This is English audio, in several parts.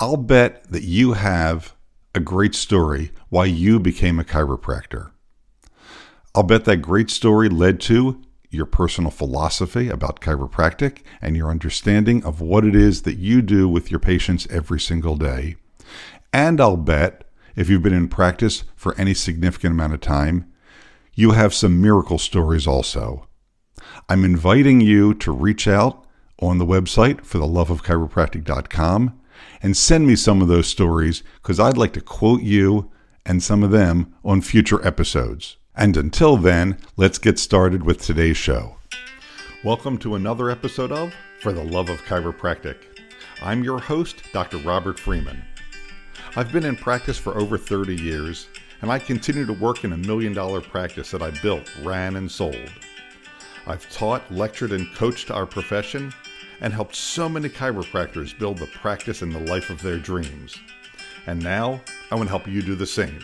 I'll bet that you have a great story why you became a chiropractor. I'll bet that great story led to your personal philosophy about chiropractic and your understanding of what it is that you do with your patients every single day. And I'll bet if you've been in practice for any significant amount of time, you have some miracle stories also. I'm inviting you to reach out on the website for the loveofchiropractic.com and send me some of those stories because I'd like to quote you and some of them on future episodes. And until then, let's get started with today's show. Welcome to another episode of For the Love of Chiropractic. I'm your host, Dr. Robert Freeman. I've been in practice for over 30 years, and I continue to work in a million dollar practice that I built, ran, and sold. I've taught, lectured, and coached our profession and helped so many chiropractors build the practice and the life of their dreams. And now I want to help you do the same.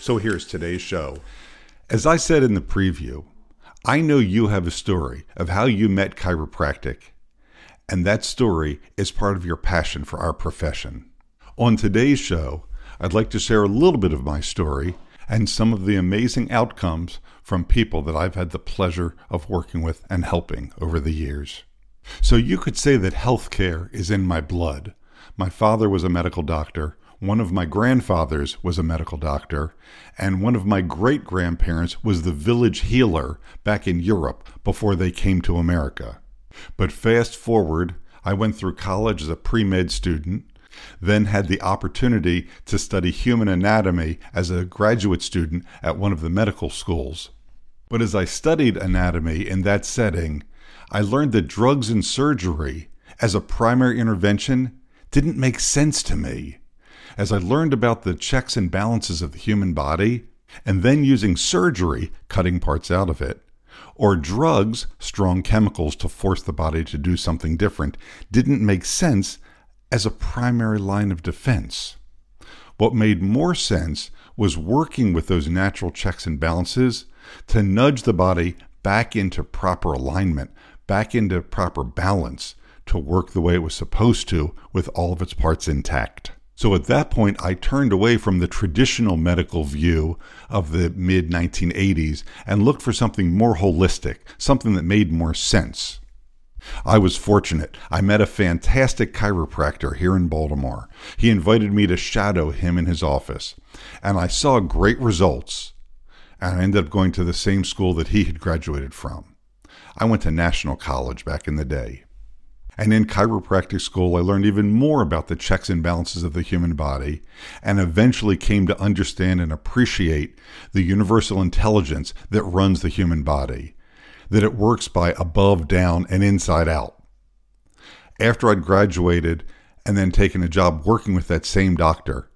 So here's today's show. As I said in the preview, I know you have a story of how you met chiropractic, and that story is part of your passion for our profession. On today's show, I'd like to share a little bit of my story and some of the amazing outcomes from people that I've had the pleasure of working with and helping over the years. So you could say that healthcare is in my blood. My father was a medical doctor. One of my grandfathers was a medical doctor, and one of my great grandparents was the village healer back in Europe before they came to America. But fast forward, I went through college as a pre med student, then had the opportunity to study human anatomy as a graduate student at one of the medical schools. But as I studied anatomy in that setting, I learned that drugs and surgery as a primary intervention didn't make sense to me. As I learned about the checks and balances of the human body, and then using surgery, cutting parts out of it, or drugs, strong chemicals to force the body to do something different, didn't make sense as a primary line of defense. What made more sense was working with those natural checks and balances to nudge the body back into proper alignment, back into proper balance to work the way it was supposed to with all of its parts intact. So at that point, I turned away from the traditional medical view of the mid 1980s and looked for something more holistic, something that made more sense. I was fortunate. I met a fantastic chiropractor here in Baltimore. He invited me to shadow him in his office, and I saw great results. And I ended up going to the same school that he had graduated from. I went to National College back in the day. And in chiropractic school, I learned even more about the checks and balances of the human body and eventually came to understand and appreciate the universal intelligence that runs the human body, that it works by above, down, and inside out. After I'd graduated and then taken a job working with that same doctor,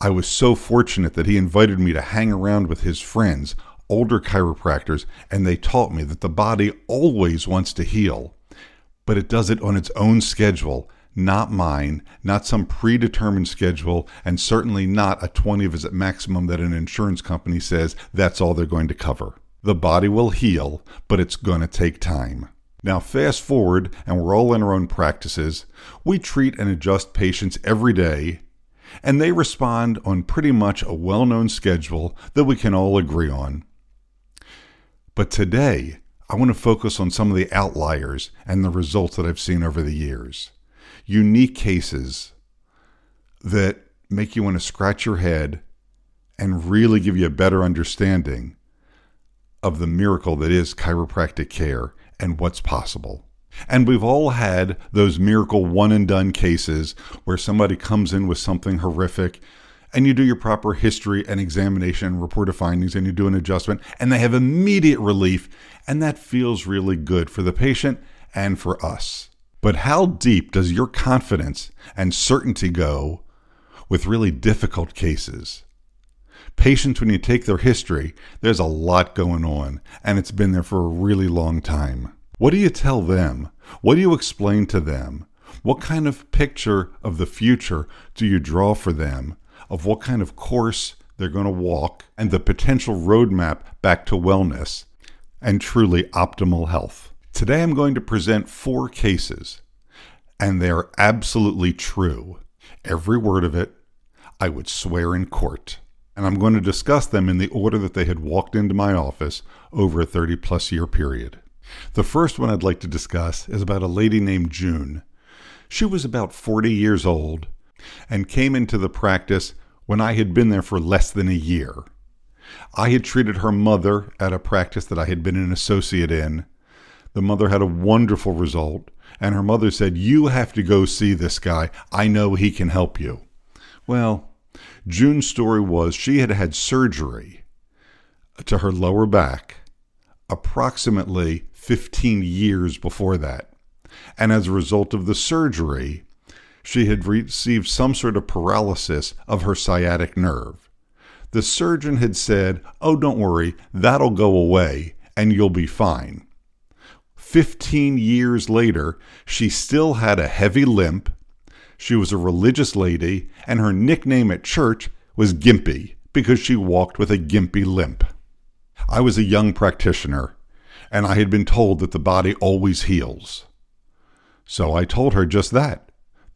I was so fortunate that he invited me to hang around with his friends, older chiropractors, and they taught me that the body always wants to heal, but it does it on its own schedule, not mine, not some predetermined schedule, and certainly not a 20 visit maximum that an insurance company says that's all they're going to cover. The body will heal, but it's going to take time. Now, fast forward, and we're all in our own practices. We treat and adjust patients every day, and they respond on pretty much a well known schedule that we can all agree on. But today, I want to focus on some of the outliers and the results that I've seen over the years. Unique cases that make you want to scratch your head and really give you a better understanding of the miracle that is chiropractic care and what's possible. And we've all had those miracle one and done cases where somebody comes in with something horrific and you do your proper history and examination and report of findings and you do an adjustment and they have immediate relief and that feels really good for the patient and for us. But how deep does your confidence and certainty go with really difficult cases? Patients, when you take their history, there's a lot going on, and it's been there for a really long time. What do you tell them? What do you explain to them? What kind of picture of the future do you draw for them of what kind of course they're going to walk and the potential roadmap back to wellness and truly optimal health. Today I'm going to present four cases, and they are absolutely true. every word of it. I would swear in court. And I'm going to discuss them in the order that they had walked into my office over a 30 plus year period. The first one I'd like to discuss is about a lady named June. She was about 40 years old and came into the practice when I had been there for less than a year. I had treated her mother at a practice that I had been an associate in. The mother had a wonderful result, and her mother said, You have to go see this guy. I know he can help you. Well, June's story was she had had surgery to her lower back approximately 15 years before that. And as a result of the surgery, she had received some sort of paralysis of her sciatic nerve. The surgeon had said, Oh, don't worry, that'll go away and you'll be fine. 15 years later, she still had a heavy limp. She was a religious lady, and her nickname at church was Gimpy because she walked with a gimpy limp. I was a young practitioner, and I had been told that the body always heals. So I told her just that.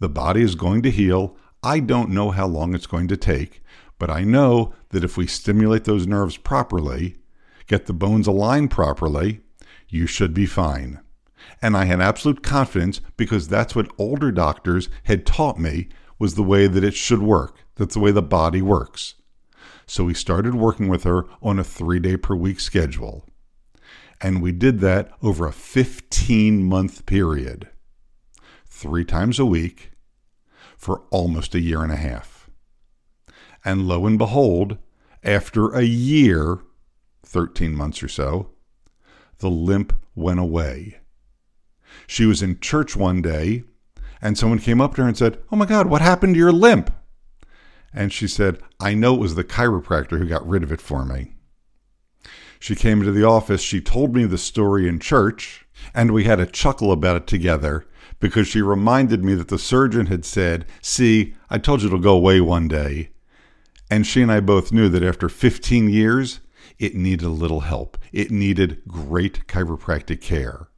The body is going to heal. I don't know how long it's going to take, but I know that if we stimulate those nerves properly, get the bones aligned properly, you should be fine. And I had absolute confidence because that's what older doctors had taught me was the way that it should work. That's the way the body works. So we started working with her on a three day per week schedule. And we did that over a 15 month period three times a week for almost a year and a half. And lo and behold, after a year, 13 months or so, the limp went away. She was in church one day, and someone came up to her and said, Oh my God, what happened to your limp? And she said, I know it was the chiropractor who got rid of it for me. She came into the office, she told me the story in church, and we had a chuckle about it together because she reminded me that the surgeon had said, See, I told you it'll go away one day. And she and I both knew that after 15 years, it needed a little help. It needed great chiropractic care.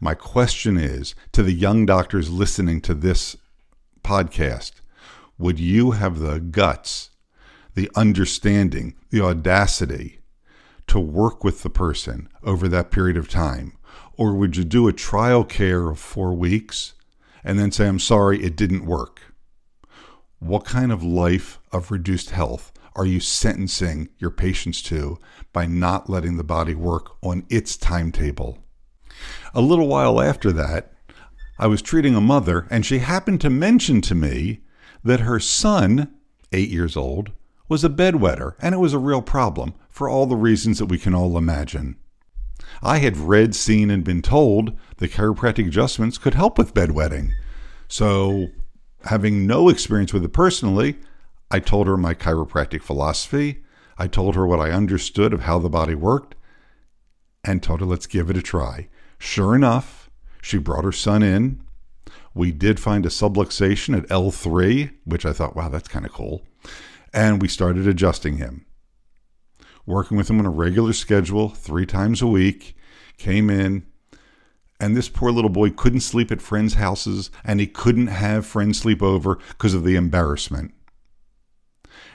My question is to the young doctors listening to this podcast would you have the guts, the understanding, the audacity to work with the person over that period of time? Or would you do a trial care of four weeks and then say, I'm sorry, it didn't work? What kind of life of reduced health are you sentencing your patients to by not letting the body work on its timetable? A little while after that, I was treating a mother, and she happened to mention to me that her son, eight years old, was a bedwetter, and it was a real problem for all the reasons that we can all imagine. I had read, seen, and been told that chiropractic adjustments could help with bedwetting. So, having no experience with it personally, I told her my chiropractic philosophy. I told her what I understood of how the body worked and told her, let's give it a try. Sure enough, she brought her son in. We did find a subluxation at L3, which I thought, wow, that's kind of cool. And we started adjusting him working with him on a regular schedule, three times a week, came in, and this poor little boy couldn't sleep at friends' houses and he couldn't have friends sleep over because of the embarrassment.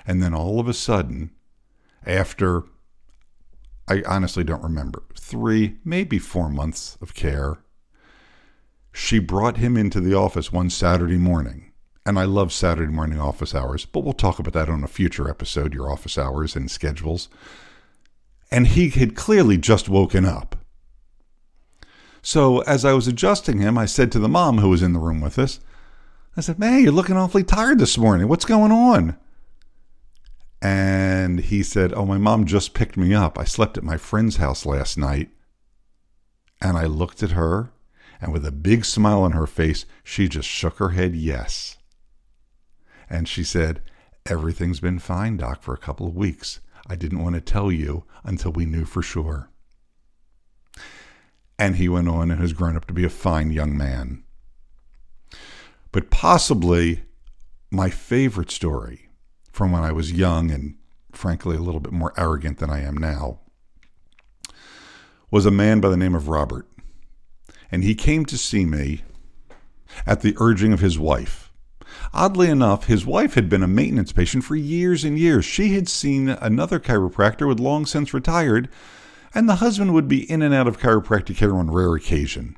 And then all of a sudden, after I honestly don't remember, three, maybe four months of care, she brought him into the office one Saturday morning. And I love Saturday morning office hours, but we'll talk about that on a future episode, your office hours and schedules and he had clearly just woken up. So, as I was adjusting him, I said to the mom who was in the room with us, I said, Man, you're looking awfully tired this morning. What's going on? And he said, Oh, my mom just picked me up. I slept at my friend's house last night. And I looked at her, and with a big smile on her face, she just shook her head yes. And she said, Everything's been fine, Doc, for a couple of weeks. I didn't want to tell you until we knew for sure. And he went on and has grown up to be a fine young man. But possibly my favorite story from when I was young and frankly a little bit more arrogant than I am now was a man by the name of Robert. And he came to see me at the urging of his wife. Oddly enough, his wife had been a maintenance patient for years and years. She had seen another chiropractor who had long since retired, and the husband would be in and out of chiropractic care on rare occasion.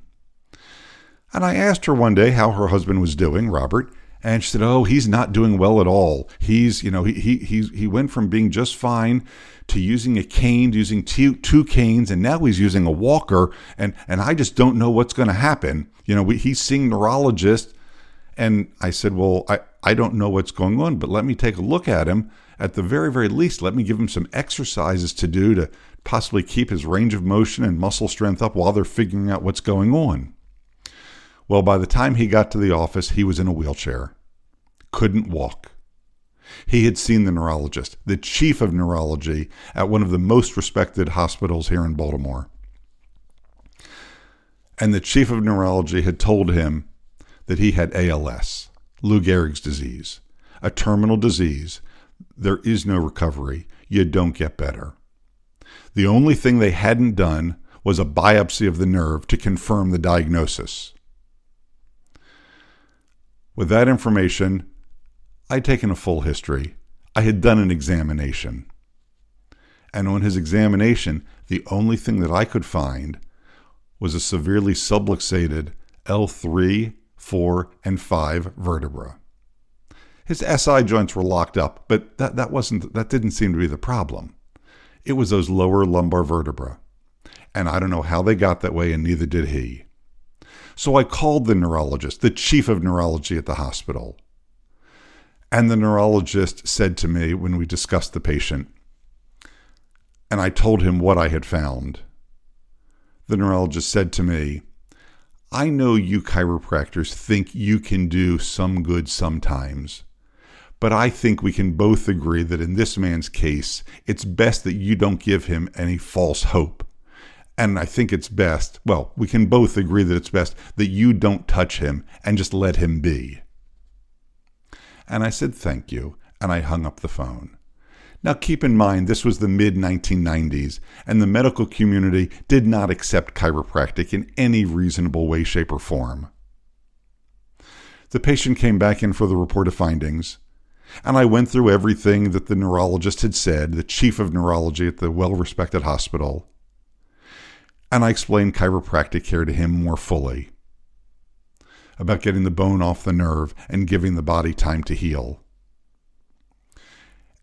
And I asked her one day how her husband was doing, Robert, and she said, "Oh, he's not doing well at all. He's, you know, he he he he went from being just fine to using a cane, to using two, two canes, and now he's using a walker. And and I just don't know what's going to happen. You know, we, he's seeing neurologists." And I said, "Well, I I don't know what's going on, but let me take a look at him. At the very very least, let me give him some exercises to do to possibly keep his range of motion and muscle strength up while they're figuring out what's going on." Well, by the time he got to the office, he was in a wheelchair, couldn't walk. He had seen the neurologist, the chief of neurology at one of the most respected hospitals here in Baltimore. And the chief of neurology had told him that he had ALS, Lou Gehrig's disease, a terminal disease. There is no recovery. You don't get better. The only thing they hadn't done was a biopsy of the nerve to confirm the diagnosis. With that information, I'd taken a full history. I had done an examination. And on his examination, the only thing that I could find was a severely subluxated L3, 4, and 5 vertebra. His SI joints were locked up, but that, that wasn't that didn't seem to be the problem. It was those lower lumbar vertebra. And I don't know how they got that way, and neither did he. So I called the neurologist, the chief of neurology at the hospital. And the neurologist said to me when we discussed the patient, and I told him what I had found. The neurologist said to me, I know you chiropractors think you can do some good sometimes, but I think we can both agree that in this man's case, it's best that you don't give him any false hope. And I think it's best, well, we can both agree that it's best that you don't touch him and just let him be. And I said, thank you, and I hung up the phone. Now, keep in mind, this was the mid 1990s, and the medical community did not accept chiropractic in any reasonable way, shape, or form. The patient came back in for the report of findings, and I went through everything that the neurologist had said, the chief of neurology at the well respected hospital and I explained chiropractic care to him more fully about getting the bone off the nerve and giving the body time to heal.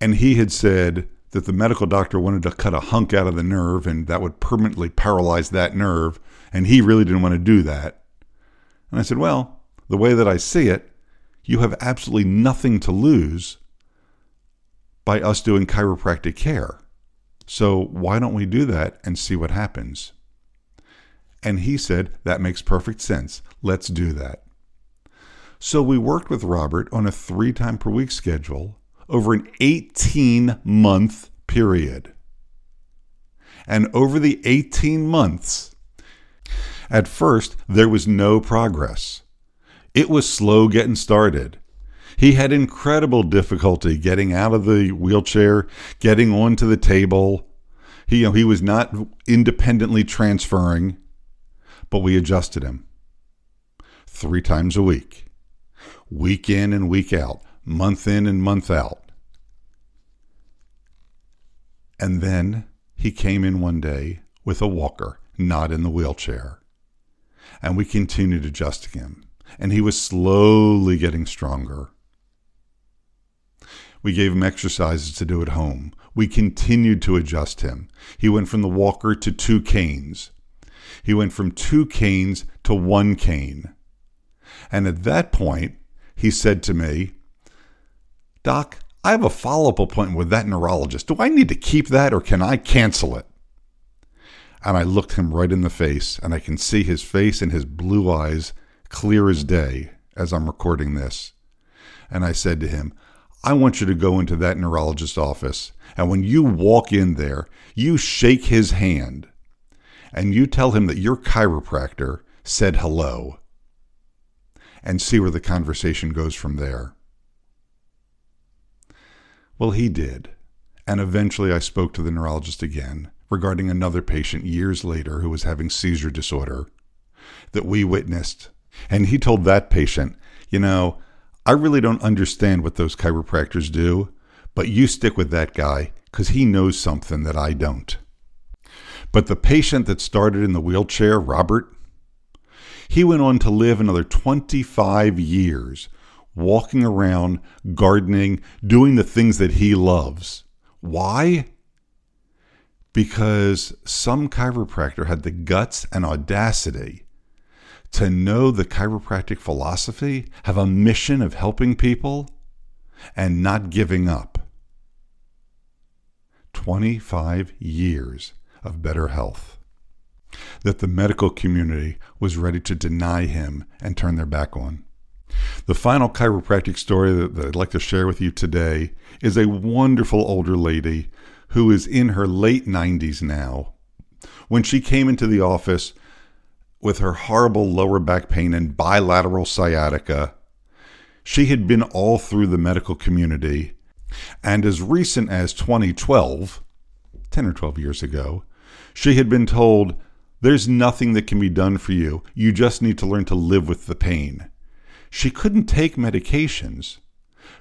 And he had said that the medical doctor wanted to cut a hunk out of the nerve and that would permanently paralyze that nerve, and he really didn't want to do that. And I said, Well, the way that I see it, you have absolutely nothing to lose by us doing chiropractic care. So why don't we do that and see what happens? And he said, That makes perfect sense. Let's do that. So we worked with Robert on a three time per week schedule over an 18 month period. And over the 18 months, at first, there was no progress. It was slow getting started. He had incredible difficulty getting out of the wheelchair, getting onto the table. He, you know, he was not independently transferring but we adjusted him three times a week, week in and week out, month in and month out. And then he came in one day with a walker, not in the wheelchair. And we continued adjusting him, and he was slowly getting stronger. We gave him exercises to do at home. We continued to adjust him. He went from the walker to two canes, he went from two canes to one cane. And at that point, he said to me, Doc, I have a follow up appointment with that neurologist. Do I need to keep that or can I cancel it? And I looked him right in the face, and I can see his face and his blue eyes clear as day as I'm recording this. And I said to him, I want you to go into that neurologist's office, and when you walk in there, you shake his hand and you tell him that your chiropractor said hello and see where the conversation goes from there. Well, he did. And eventually I spoke to the neurologist again regarding another patient years later who was having seizure disorder that we witnessed. And he told that patient, you know, I really don't understand what those chiropractors do, but you stick with that guy because he knows something that I don't. But the patient that started in the wheelchair, Robert, he went on to live another 25 years, walking around, gardening, doing the things that he loves. Why? Because some chiropractor had the guts and audacity to know the chiropractic philosophy, have a mission of helping people, and not giving up. 25 years of better health. That the medical community was ready to deny him and turn their back on. The final chiropractic story that, that I'd like to share with you today is a wonderful older lady who is in her late 90s now. When she came into the office, with her horrible lower back pain and bilateral sciatica. She had been all through the medical community, and as recent as 2012, 10 or 12 years ago, she had been told, There's nothing that can be done for you. You just need to learn to live with the pain. She couldn't take medications.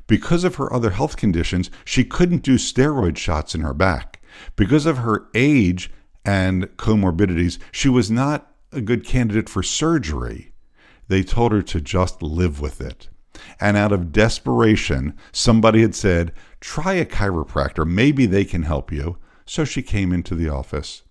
Because of her other health conditions, she couldn't do steroid shots in her back. Because of her age and comorbidities, she was not a good candidate for surgery. They told her to just live with it. And out of desperation, somebody had said, Try a chiropractor. Maybe they can help you. So she came into the office.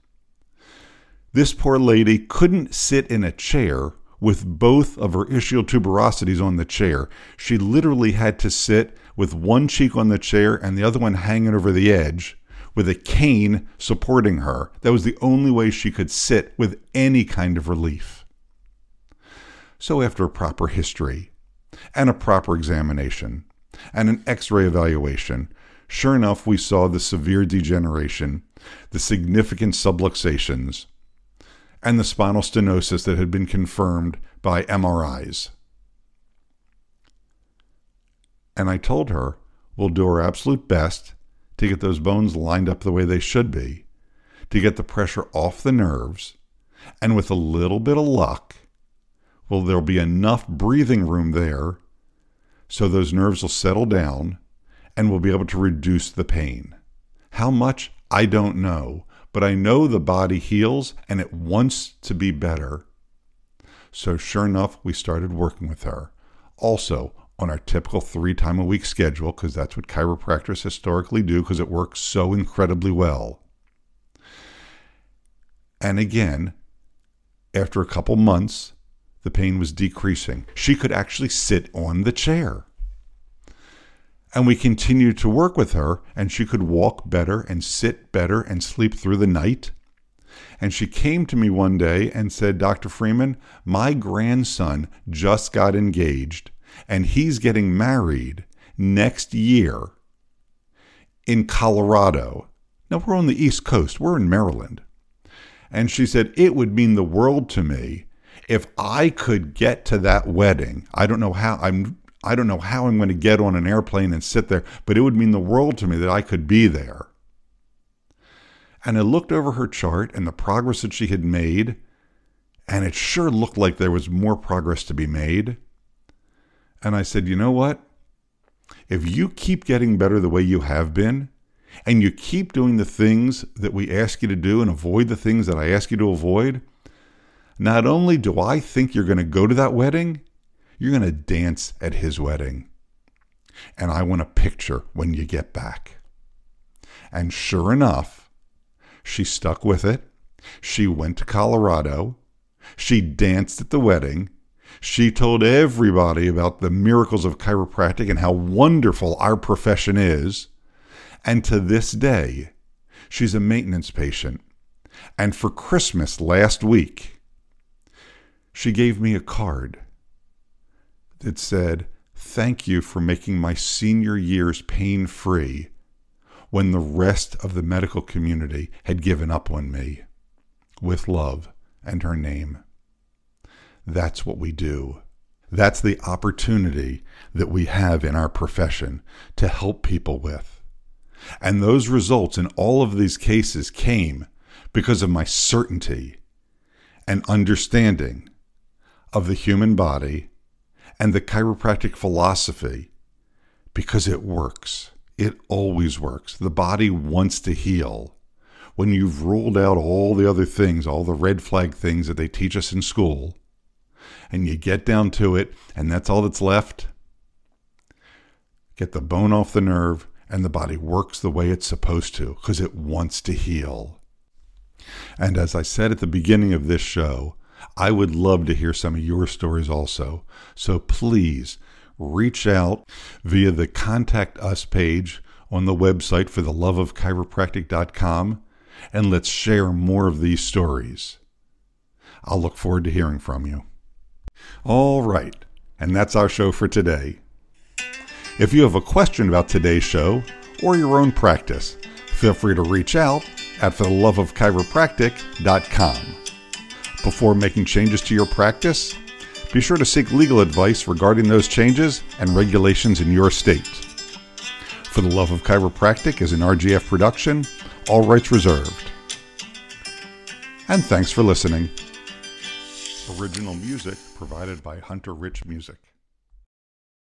This poor lady couldn't sit in a chair with both of her ischial tuberosities on the chair. She literally had to sit with one cheek on the chair and the other one hanging over the edge with a cane supporting her. That was the only way she could sit with any kind of relief. So, after a proper history and a proper examination and an x ray evaluation, sure enough, we saw the severe degeneration, the significant subluxations, and the spinal stenosis that had been confirmed by MRIs. And I told her, we'll do our absolute best to get those bones lined up the way they should be, to get the pressure off the nerves, and with a little bit of luck, well, there'll be enough breathing room there so those nerves will settle down and we'll be able to reduce the pain. How much? I don't know, but I know the body heals and it wants to be better. So, sure enough, we started working with her. Also, on our typical three time a week schedule because that's what chiropractors historically do because it works so incredibly well. And again, after a couple months, the pain was decreasing. She could actually sit on the chair. And we continued to work with her, and she could walk better and sit better and sleep through the night. And she came to me one day and said, Dr. Freeman, my grandson just got engaged and he's getting married next year in Colorado. Now we're on the East Coast, we're in Maryland. And she said, It would mean the world to me if I could get to that wedding. I don't know how I'm I don't know how I'm going to get on an airplane and sit there, but it would mean the world to me that I could be there. And I looked over her chart and the progress that she had made, and it sure looked like there was more progress to be made. And I said, you know what? If you keep getting better the way you have been, and you keep doing the things that we ask you to do and avoid the things that I ask you to avoid, not only do I think you're going to go to that wedding, you're going to dance at his wedding. And I want a picture when you get back. And sure enough, she stuck with it. She went to Colorado. She danced at the wedding. She told everybody about the miracles of chiropractic and how wonderful our profession is. And to this day, she's a maintenance patient. And for Christmas last week, she gave me a card that said, Thank you for making my senior years pain free when the rest of the medical community had given up on me. With love and her name. That's what we do. That's the opportunity that we have in our profession to help people with. And those results in all of these cases came because of my certainty and understanding of the human body and the chiropractic philosophy because it works. It always works. The body wants to heal. When you've ruled out all the other things, all the red flag things that they teach us in school, and you get down to it, and that's all that's left, get the bone off the nerve, and the body works the way it's supposed to because it wants to heal. And as I said at the beginning of this show, I would love to hear some of your stories also. So please reach out via the Contact Us page on the website for the love of chiropractic.com and let's share more of these stories. I'll look forward to hearing from you. All right, and that's our show for today. If you have a question about today's show or your own practice, feel free to reach out at fortheloveofchiropractic.com. Before making changes to your practice, be sure to seek legal advice regarding those changes and regulations in your state. For the Love of Chiropractic is an RGF production, all rights reserved. And thanks for listening. Original music provided by Hunter Rich Music.